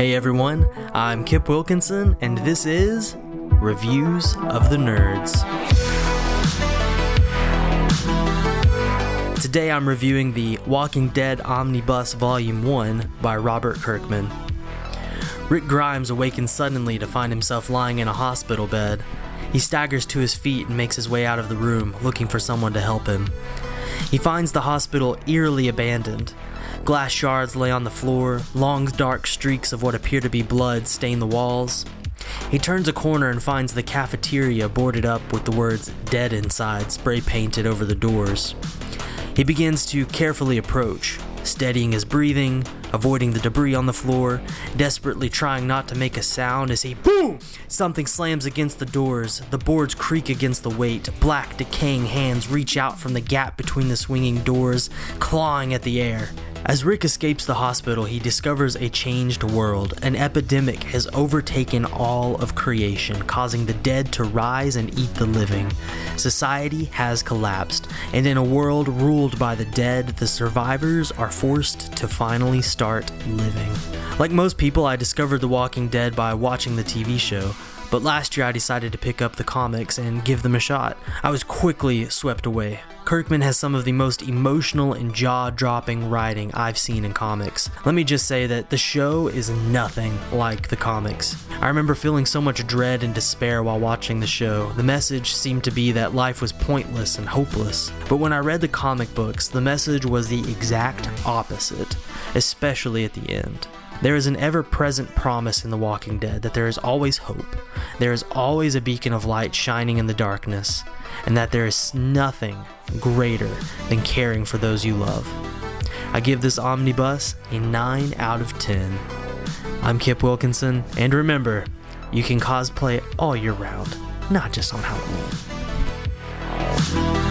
Hey everyone, I'm Kip Wilkinson, and this is Reviews of the Nerds. Today I'm reviewing the Walking Dead Omnibus Volume 1 by Robert Kirkman. Rick Grimes awakens suddenly to find himself lying in a hospital bed. He staggers to his feet and makes his way out of the room, looking for someone to help him. He finds the hospital eerily abandoned. Glass shards lay on the floor, long dark streaks of what appear to be blood stain the walls. He turns a corner and finds the cafeteria boarded up with the words dead inside spray painted over the doors. He begins to carefully approach, steadying his breathing, avoiding the debris on the floor, desperately trying not to make a sound as he boom! Something slams against the doors. The boards creak against the weight. Black, decaying hands reach out from the gap between the swinging doors, clawing at the air. As Rick escapes the hospital, he discovers a changed world. An epidemic has overtaken all of creation, causing the dead to rise and eat the living. Society has collapsed, and in a world ruled by the dead, the survivors are forced to finally start living. Like most people, I discovered The Walking Dead by watching the TV show. But last year I decided to pick up the comics and give them a shot. I was quickly swept away. Kirkman has some of the most emotional and jaw dropping writing I've seen in comics. Let me just say that the show is nothing like the comics. I remember feeling so much dread and despair while watching the show. The message seemed to be that life was pointless and hopeless. But when I read the comic books, the message was the exact opposite, especially at the end. There is an ever present promise in The Walking Dead that there is always hope, there is always a beacon of light shining in the darkness, and that there is nothing greater than caring for those you love. I give this omnibus a 9 out of 10. I'm Kip Wilkinson, and remember, you can cosplay all year round, not just on Halloween.